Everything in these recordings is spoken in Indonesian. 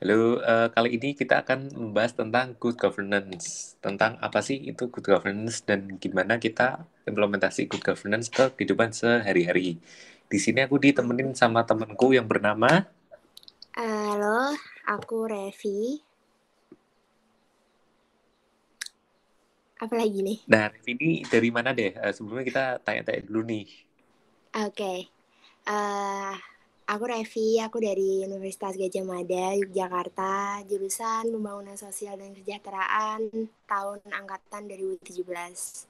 Halo, eee, kali ini kita akan membahas tentang good governance, tentang apa sih itu good governance dan gimana kita implementasi good governance ke kehidupan sehari-hari. Di sini aku ditemenin sama temenku yang bernama Halo, aku Revi. Apalagi nih? Nah, Revi ini dari mana deh? Eee, sebelumnya kita tanya-tanya dulu nih. Oke, eee, aku Revi, aku dari Universitas Gadjah Mada, Yogyakarta, jurusan Pembangunan Sosial dan Kesejahteraan, tahun angkatan 2017.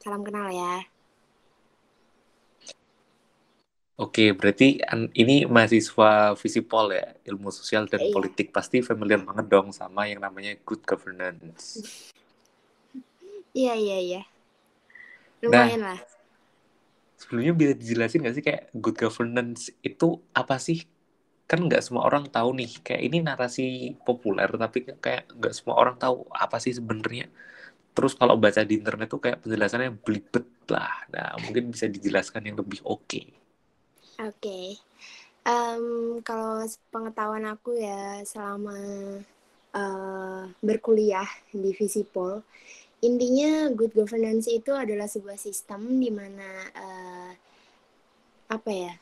Salam kenal ya. Oke, berarti ini mahasiswa Visipol ya, Ilmu Sosial dan Iya. Politik. Pasti familiar banget dong sama yang namanya good governance. Iya iya iya. Nah. Lumayan lah. Sebelumnya bisa dijelasin nggak sih kayak good governance itu apa sih? Kan nggak semua orang tahu nih, kayak ini narasi populer tapi kayak nggak semua orang tahu apa sih sebenarnya. Terus kalau baca di internet tuh kayak penjelasannya belibet lah. Nah, mungkin bisa dijelaskan yang lebih oke. Oke, mmm, kalau sepengetahuan aku ya selama, eee, berkuliah di Visipol, intinya good governance itu adalah sebuah sistem di mana, eee, apa ya,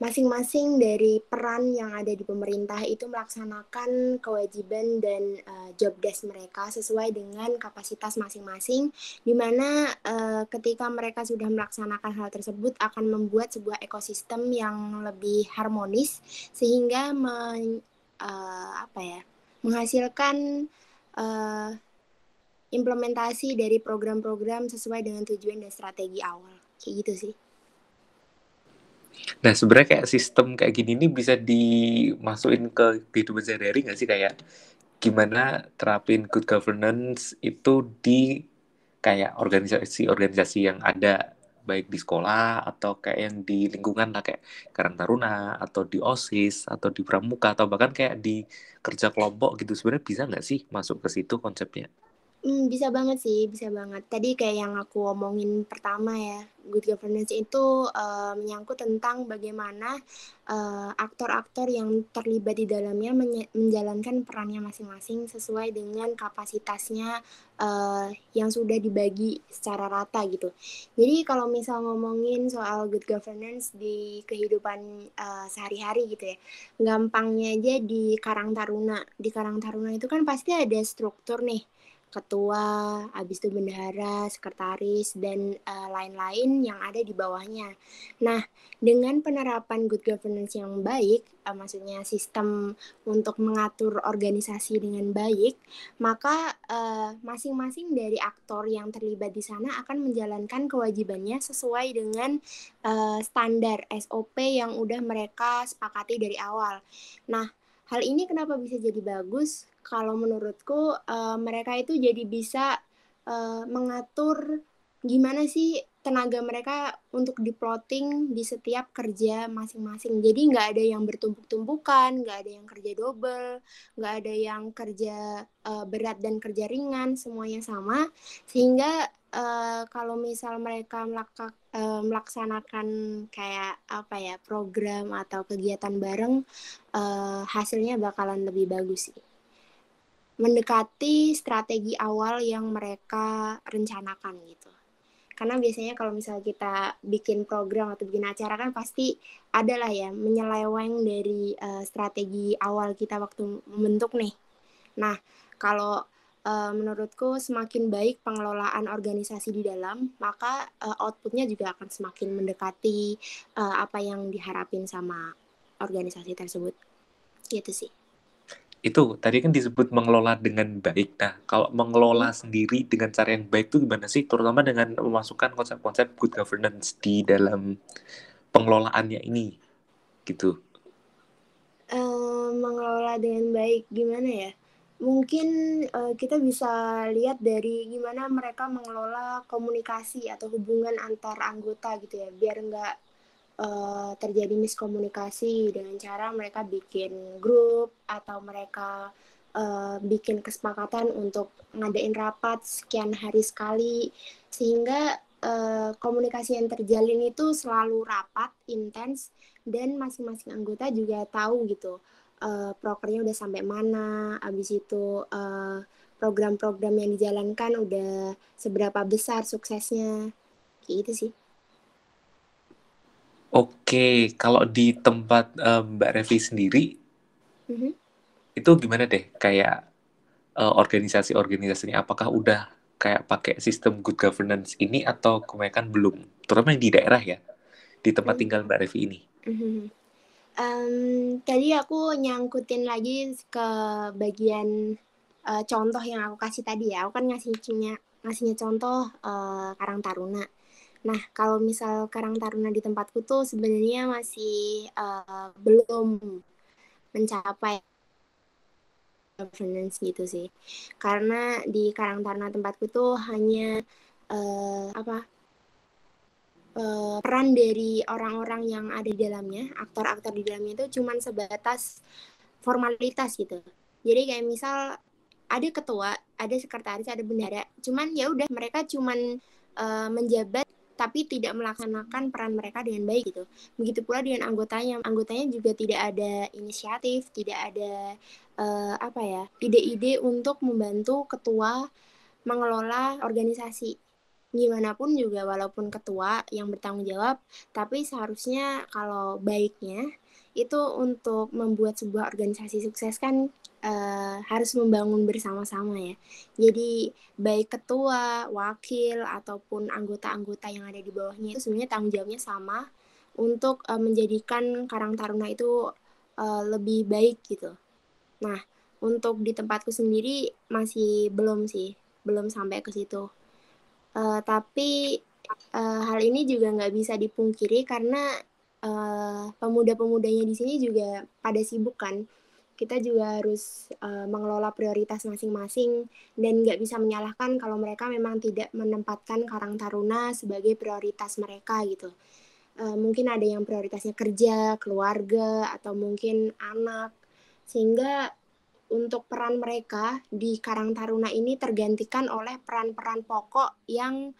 masing-masing dari peran yang ada di pemerintah itu melaksanakan kewajiban dan, eee, job desk mereka sesuai dengan kapasitas masing-masing, di mana, eee, ketika mereka sudah melaksanakan hal tersebut akan membuat sebuah ekosistem yang lebih harmonis sehingga men eee, apa ya, menghasilkan, eee, implementasi dari program-program sesuai dengan tujuan dan strategi awal, kayak gitu sih. Nah, sebenarnya kayak sistem kayak gini nih bisa dimasukin ke kehidupan sehari-hari nggak sih? Kayak gimana terapin good governance itu di kayak organisasi-organisasi yang ada, baik di sekolah atau kayak yang di lingkungan lah, kayak Karang Taruna atau di OSIS atau di Pramuka atau bahkan kayak di kerja kelompok gitu. Sebenarnya bisa nggak sih masuk ke situ konsepnya? Mmm, bisa banget sih, bisa banget. Tadi kayak yang aku omongin pertama ya, good governance itu, eee, menyangkut tentang bagaimana, eee, aktor-aktor yang terlibat di dalamnya menye menjalankan perannya masing-masing sesuai dengan kapasitasnya, eee, yang sudah dibagi secara rata gitu. Jadi kalau misal ngomongin soal good governance di kehidupan, eee, sehari-hari gitu ya, gampangnya aja di Karang Taruna. Di Karang Taruna itu kan pasti ada struktur nih, ketua, habis itu bendahara, sekretaris, dan, eee, lain-lain yang ada di bawahnya. Nah, dengan penerapan good governance yang baik, eee, maksudnya sistem untuk mengatur organisasi dengan baik, maka, eee, masing-masing dari aktor yang terlibat di sana akan menjalankan kewajibannya sesuai dengan, eee, standar SOP yang udah mereka sepakati dari awal. Nah, hal ini kenapa bisa jadi bagus? Kalau menurutku, eee, mereka itu jadi bisa, eee, mengatur gimana sih tenaga mereka untuk di-plotting di setiap kerja masing-masing. Jadi nggak ada yang bertumpuk-tumpukan, nggak ada yang kerja double, nggak ada yang kerja, eee, berat dan kerja ringan, semuanya sama. Sehingga, eee, kalau misal mereka melakak eee, melaksanakan kayak, apa ya, program atau kegiatan bareng, eee, hasilnya bakalan lebih bagus sih. Mendekati strategi awal yang mereka rencanakan gitu. Karena biasanya kalau misal kita bikin program atau bikin acara kan pasti ada lah ya menyeleweng dari, eee, strategi awal kita waktu membentuk nih. Nah, kalau, eee, menurutku semakin baik pengelolaan organisasi di dalam, maka, eee, output-nya juga akan semakin mendekati, eee, apa yang diharapin sama organisasi tersebut. Gitu sih. Itu, tadi kan disebut mengelola dengan baik. Nah, kalau mengelola Mhm. sendiri dengan cara yang baik itu gimana sih? Terutama dengan memasukkan konsep-konsep good governance di dalam pengelolaannya ini, gitu. Eee, mengelola dengan baik, gimana ya, mungkin, eee, kita bisa lihat dari gimana mereka mengelola komunikasi atau hubungan antar anggota gitu ya, biar nggak, eee, terjadi miskomunikasi dengan cara mereka bikin grup atau mereka, eee, bikin kesepakatan untuk ngadain rapat sekian hari sekali, sehingga, uh, komunikasi yang terjalin itu selalu rapat, intens, dan masing-masing anggota juga tahu gitu uh, prokernya udah sampai mana, abis itu uh, program-program yang dijalankan udah seberapa besar suksesnya, kayak gitu sih. Oke, kalau di tempat um, Mbak Revi sendiri, mm-hmm. itu gimana deh? Kayak uh, organisasi-organisasinya, apakah udah kayak pakai sistem good governance ini atau kebanyakan belum? Terutama di daerah ya, di tempat mm-hmm. tinggal Mbak Revi ini. Mm-hmm. Um, tadi aku nyangkutin lagi ke bagian uh, contoh yang aku kasih tadi ya. Aku kan ngasihnya ngasihnya contoh uh, Karang Taruna. Nah, kalau misal Karang Taruna di tempatku tuh sebenarnya masih uh, belum mencapai governance gitu sih. Karena di Karang Taruna tempatku tuh hanya uh, apa uh, peran dari orang-orang yang ada di dalamnya, aktor-aktor di dalamnya itu cuman sebatas formalitas gitu. Jadi kayak misal ada ketua, ada sekretaris, ada bendara, cuman ya udah mereka cuman uh, menjabat tapi tidak melaksanakan peran mereka dengan baik gitu. Begitu pula dengan anggotanya, anggotanya juga tidak ada inisiatif, tidak ada uh, apa ya ide-ide untuk membantu ketua mengelola organisasi. Gimana pun juga walaupun ketua yang bertanggung jawab, tapi seharusnya kalau baiknya itu untuk membuat sebuah organisasi sukses kan uh, harus membangun bersama-sama ya. Jadi baik ketua, wakil ataupun anggota-anggota yang ada di bawahnya itu sebenarnya tanggung jawabnya sama untuk uh, menjadikan Karang Taruna itu uh, lebih baik gitu. Nah, untuk di tempatku sendiri masih belum sih, belum sampai ke situ. Uh, tapi uh, hal ini juga nggak bisa dipungkiri karena uh, pemuda-pemudanya di sini juga pada sibuk kan kita juga harus uh, mengelola prioritas masing-masing dan nggak bisa menyalahkan kalau mereka memang tidak menempatkan Karang Taruna sebagai prioritas mereka gitu. Uh, mungkin ada yang prioritasnya kerja, keluarga, atau mungkin anak. Sehingga untuk peran mereka di Karang Taruna ini tergantikan oleh peran-peran pokok yang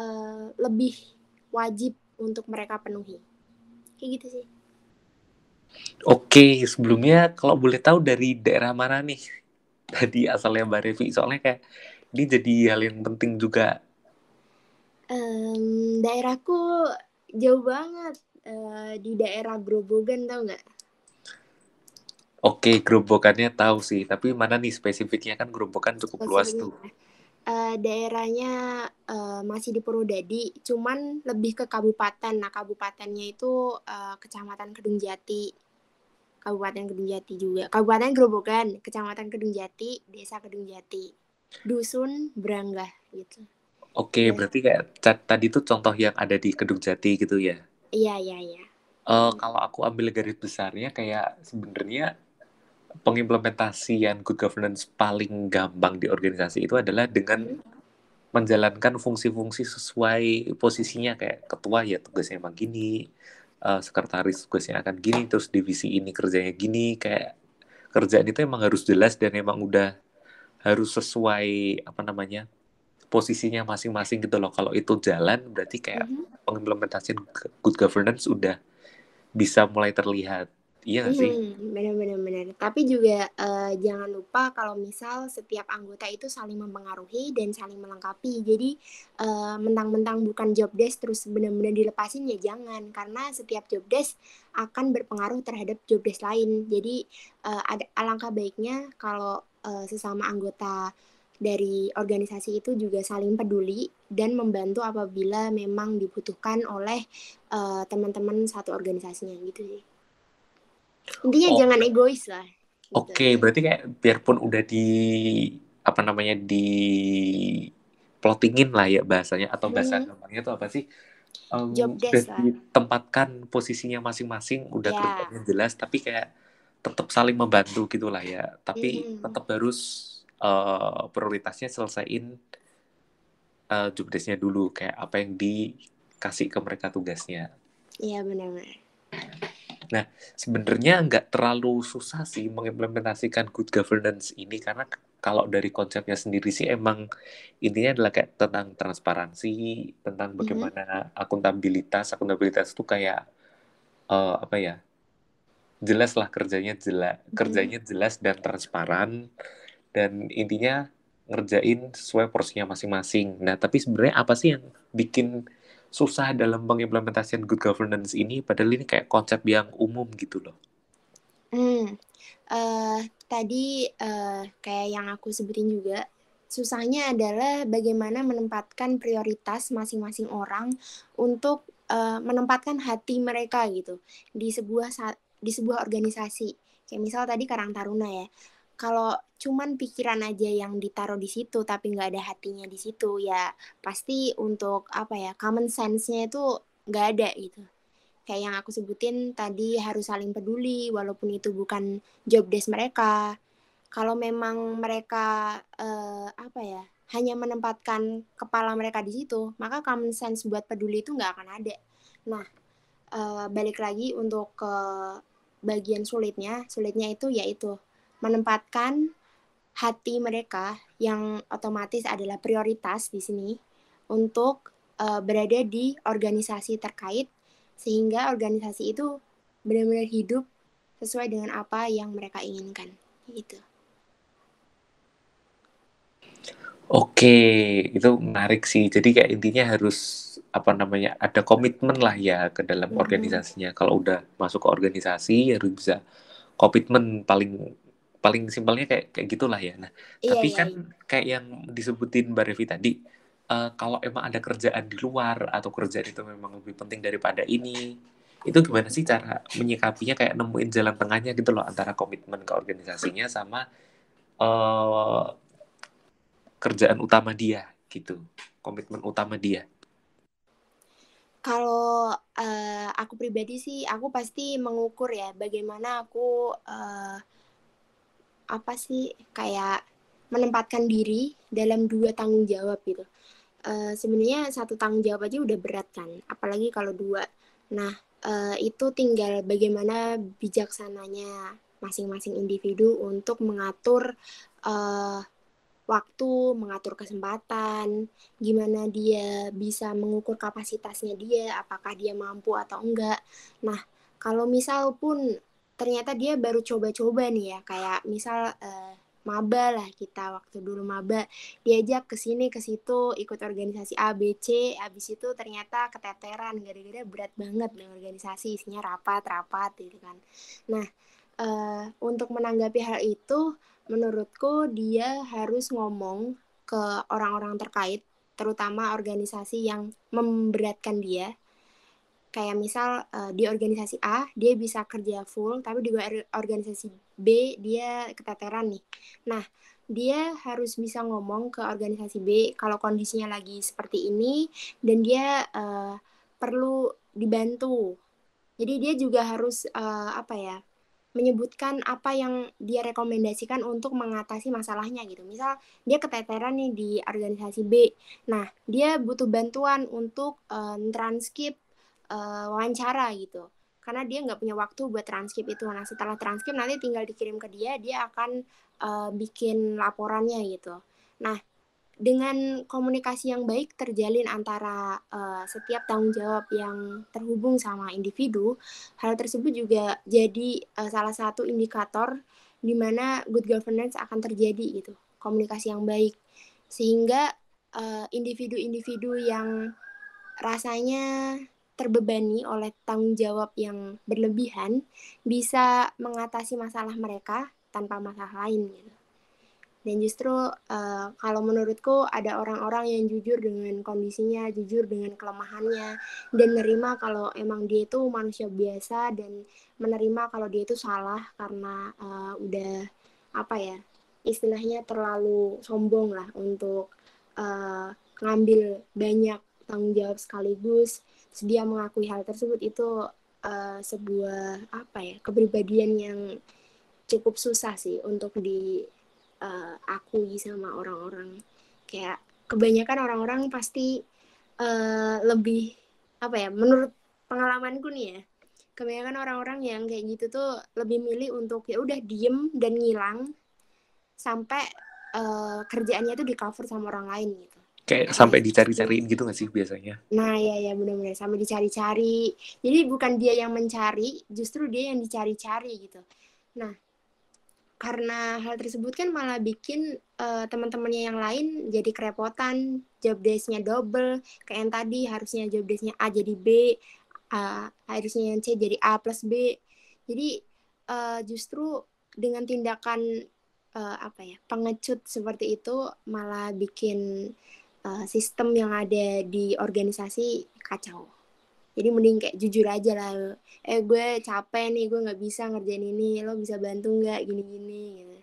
uh, lebih wajib untuk mereka penuhi. Kayak gitu sih. Oke, sebelumnya kalau boleh tahu dari daerah mana nih? Tadi asalnya Mbak Revi, soalnya kayak ini jadi hal yang penting juga. Um, daerahku jauh banget uh, di daerah Grobogan tau nggak? Oke, Grobogannya tahu sih, tapi mana nih spesifiknya kan Grobogan cukup luas tuh. Uh, daerahnya uh, masih di Purwodadi, cuman lebih ke kabupaten. Nah, kabupatennya itu uh, Kecamatan Kedung Jati. Kabupaten Kedung Jati juga. Kabupaten Grobogan, Kecamatan Kedung Jati, Desa Kedung Jati. Dusun Branggah gitu. Oke, ya. berarti kayak tadi itu contoh yang ada di Kedung Jati gitu ya? Iya, iya, iya. Uh, kalau aku ambil garis besarnya kayak sebenarnya pengimplementasian good governance paling gampang di organisasi itu adalah dengan hmm. menjalankan fungsi-fungsi sesuai posisinya kayak ketua ya tugasnya emang gini, uh, sekretaris tugasnya akan gini terus divisi ini kerjanya gini kayak kerjaan itu emang harus jelas dan emang udah harus sesuai apa namanya posisinya masing-masing gitu loh kalau itu jalan berarti kayak mm-hmm. pengimplementasian good governance udah bisa mulai terlihat Iya gak sih? Hmm, benar-benar benar. Tapi juga uh, jangan lupa kalau misal setiap anggota itu saling mempengaruhi dan saling melengkapi. Jadi uh, mentang-mentang bukan job desk terus benar-benar dilepasin ya jangan karena setiap job desk akan berpengaruh terhadap job desk lain. Jadi uh, ada alangkah baiknya kalau uh, sesama anggota dari organisasi itu juga saling peduli dan membantu apabila memang dibutuhkan oleh uh, teman-teman satu organisasinya gitu sih. Intinya oh. jangan egois lah. Gitu. Oke, okay, berarti kayak biarpun udah di apa namanya di plottingin lah ya bahasanya atau bahasa hmm. gampangnya itu apa sih? Um, Job desk lah. ditempatkan posisinya masing-masing udah yeah. kelihatan jelas tapi kayak tetap saling membantu gitulah ya. Tapi hmm. tetap harus uh, prioritasnya selesaiin uh, job desknya dulu kayak apa yang dikasih ke mereka tugasnya. Iya benar-benar. Nah, sebenarnya nggak terlalu susah sih mengimplementasikan good governance ini karena kalau dari konsepnya sendiri sih emang intinya adalah kayak tentang transparansi, tentang bagaimana mm-hmm. akuntabilitas, akuntabilitas itu kayak uh, apa ya? Jelas lah kerjanya jelas, mm-hmm. kerjanya jelas dan transparan dan intinya ngerjain sesuai porsinya masing-masing. Nah, tapi sebenarnya apa sih yang bikin susah dalam pengimplementasian good governance ini padahal ini kayak konsep yang umum gitu loh. Hmm, uh, tadi uh, kayak yang aku sebutin juga, susahnya adalah bagaimana menempatkan prioritas masing-masing orang untuk uh, menempatkan hati mereka gitu di sebuah di sebuah organisasi. Kayak misal tadi Karang Taruna ya. Kalau cuman pikiran aja yang ditaruh di situ tapi nggak ada hatinya di situ ya pasti untuk apa ya common sense-nya itu nggak ada gitu. Kayak yang aku sebutin tadi harus saling peduli walaupun itu bukan job desk mereka. Kalau memang mereka uh, apa ya hanya menempatkan kepala mereka di situ maka common sense buat peduli itu nggak akan ada. Nah uh, balik lagi untuk ke bagian sulitnya sulitnya itu yaitu menempatkan hati mereka yang otomatis adalah prioritas di sini untuk uh, berada di organisasi terkait sehingga organisasi itu benar-benar hidup sesuai dengan apa yang mereka inginkan gitu. Oke, itu menarik sih. Jadi kayak intinya harus apa namanya ada komitmen lah ya ke dalam hmm. organisasinya. Kalau udah masuk ke organisasi harus bisa komitmen paling paling simpelnya kayak kayak gitulah ya. Nah, iya, tapi iya, kan iya. kayak yang disebutin Mbak Revi tadi, uh, kalau emang ada kerjaan di luar atau kerjaan itu memang lebih penting daripada ini itu gimana sih cara menyikapinya kayak nemuin jalan tengahnya gitu loh antara komitmen ke organisasinya sama uh, kerjaan utama dia gitu komitmen utama dia kalau uh, aku pribadi sih aku pasti mengukur ya bagaimana aku uh, apa sih kayak menempatkan diri dalam dua tanggung jawab gitu uh, sebenarnya satu tanggung jawab aja udah berat kan, apalagi kalau dua. Nah, uh, itu tinggal bagaimana bijaksananya masing-masing individu untuk mengatur uh, waktu, mengatur kesempatan, gimana dia bisa mengukur kapasitasnya dia, apakah dia mampu atau enggak. Nah, kalau misal pun ternyata dia baru coba-coba nih ya, kayak misal uh, maba lah kita waktu dulu maba diajak ke sini ke situ ikut organisasi A B C habis itu ternyata keteteran gara-gara berat banget dengan organisasi isinya rapat rapat gitu kan. Nah uh, untuk menanggapi hal itu menurutku dia harus ngomong ke orang-orang terkait terutama organisasi yang memberatkan dia kayak misal uh, di organisasi A dia bisa kerja full tapi di organisasi B dia keteteran nih nah dia harus bisa ngomong ke organisasi B kalau kondisinya lagi seperti ini dan dia uh, perlu dibantu jadi dia juga harus uh, apa ya menyebutkan apa yang dia rekomendasikan untuk mengatasi masalahnya gitu. Misal dia keteteran nih di organisasi B. Nah, dia butuh bantuan untuk uh, transkip uh, wawancara gitu. Karena dia nggak punya waktu buat transkrip itu. Nah setelah transkrip nanti tinggal dikirim ke dia dia akan uh, bikin laporannya gitu. Nah dengan komunikasi yang baik terjalin antara uh, setiap tanggung jawab yang terhubung sama individu, hal tersebut juga jadi uh, salah satu indikator di mana good governance akan terjadi gitu, komunikasi yang baik, sehingga individu-individu uh, yang rasanya terbebani oleh tanggung jawab yang berlebihan bisa mengatasi masalah mereka tanpa masalah lain gitu. Dan justru uh, kalau menurutku ada orang-orang yang jujur dengan kondisinya, jujur dengan kelemahannya, dan menerima kalau emang dia itu manusia biasa dan menerima kalau dia itu salah karena uh, udah apa ya istilahnya terlalu sombong lah untuk uh, ngambil banyak tanggung jawab sekaligus sedia mengakui hal tersebut itu uh, sebuah apa ya kepribadian yang cukup susah sih untuk diakui uh, sama orang-orang. Kayak kebanyakan orang-orang pasti uh, lebih apa ya menurut pengalamanku nih ya kebanyakan orang-orang yang kayak gitu tuh lebih milih untuk ya udah diem dan ngilang sampai uh, kerjaannya itu di cover sama orang lain gitu kayak sampai dicari-cariin gitu gak sih biasanya? Nah ya ya benar-benar sampai dicari-cari. Jadi bukan dia yang mencari, justru dia yang dicari-cari gitu. Nah karena hal tersebut kan malah bikin uh, teman-temannya yang lain jadi kerepotan, job desk-nya double, kayak yang tadi harusnya job desk-nya A jadi B, uh, harusnya yang C jadi A plus B. Jadi uh, justru dengan tindakan uh, apa ya pengecut seperti itu malah bikin uh, sistem yang ada di organisasi kacau. Jadi mending kayak jujur aja lah eh gue capek nih gue nggak bisa ngerjain ini lo bisa bantu nggak gini-gini? Gitu.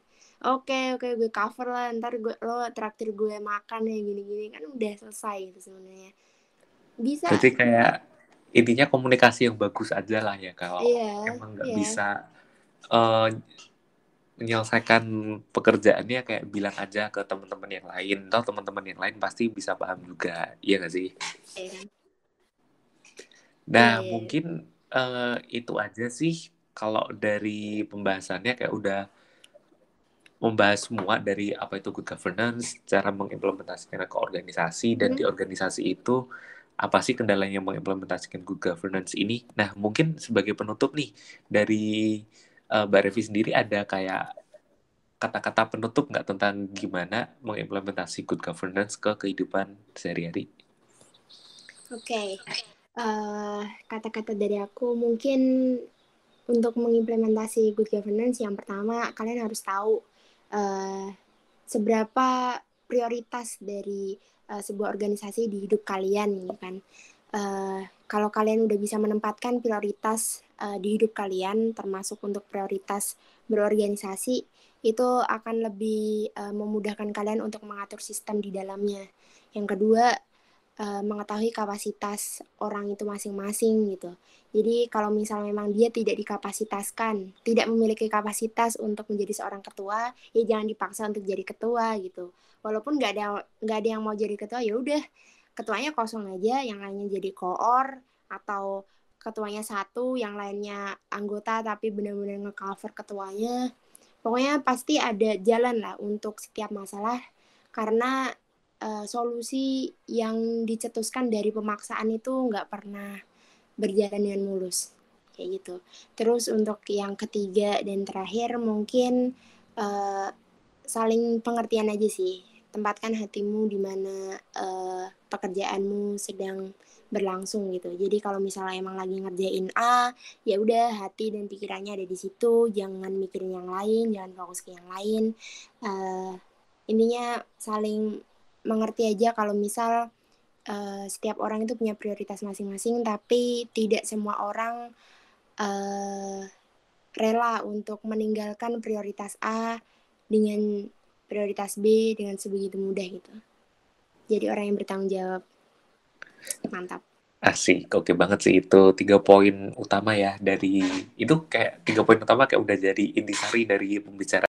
Oke oke gue cover lah ntar gue lo traktir gue makan ya gini-gini. Kan udah selesai gitu sebenarnya. Bisa. Jadi kayak intinya komunikasi yang bagus aja lah ya kalau yeah, emang nggak yeah. bisa uh, menyelesaikan pekerjaannya kayak bilang aja ke teman-teman yang lain atau teman-teman yang lain pasti bisa paham juga iya gak sih iya. nah iya. mungkin uh, itu aja sih kalau dari pembahasannya kayak udah membahas semua dari apa itu good governance, cara mengimplementasikan ke organisasi dan hmm. di organisasi itu apa sih kendalanya mengimplementasikan good governance ini. Nah, mungkin sebagai penutup nih dari uh, Mbak Revi sendiri ada kayak kata-kata penutup nggak tentang gimana mengimplementasi good governance ke kehidupan sehari-hari? Oke, okay. uh, eh, kata-kata dari aku mungkin untuk mengimplementasi good governance yang pertama kalian harus tahu uh, seberapa prioritas dari uh, sebuah organisasi di hidup kalian, gitu kan? Uh, kalau kalian udah bisa menempatkan prioritas uh, di hidup kalian, termasuk untuk prioritas berorganisasi, itu akan lebih uh, memudahkan kalian untuk mengatur sistem di dalamnya. Yang kedua, uh, mengetahui kapasitas orang itu masing-masing gitu. Jadi kalau misalnya memang dia tidak dikapasitaskan, tidak memiliki kapasitas untuk menjadi seorang ketua, ya jangan dipaksa untuk jadi ketua gitu. Walaupun nggak ada nggak ada yang mau jadi ketua, ya udah ketuanya kosong aja, yang lainnya jadi koor atau ketuanya satu, yang lainnya anggota tapi benar-benar ngecover ketuanya. Pokoknya pasti ada jalan lah untuk setiap masalah karena uh, solusi yang dicetuskan dari pemaksaan itu nggak pernah berjalan dengan mulus kayak gitu. Terus untuk yang ketiga dan terakhir mungkin uh, saling pengertian aja sih. Tempatkan hatimu di mana uh, pekerjaanmu sedang berlangsung gitu. Jadi kalau misalnya emang lagi ngerjain A, ya udah hati dan pikirannya ada di situ, jangan mikirin yang lain, jangan fokus ke yang lain. Uh, intinya saling mengerti aja kalau misal uh, setiap orang itu punya prioritas masing-masing, tapi tidak semua orang uh, rela untuk meninggalkan prioritas A dengan prioritas B dengan sebegitu mudah gitu. Jadi orang yang bertanggung jawab. Mantap. Asik, oke banget sih itu tiga poin utama ya dari itu kayak tiga poin utama kayak udah jadi intisari dari pembicaraan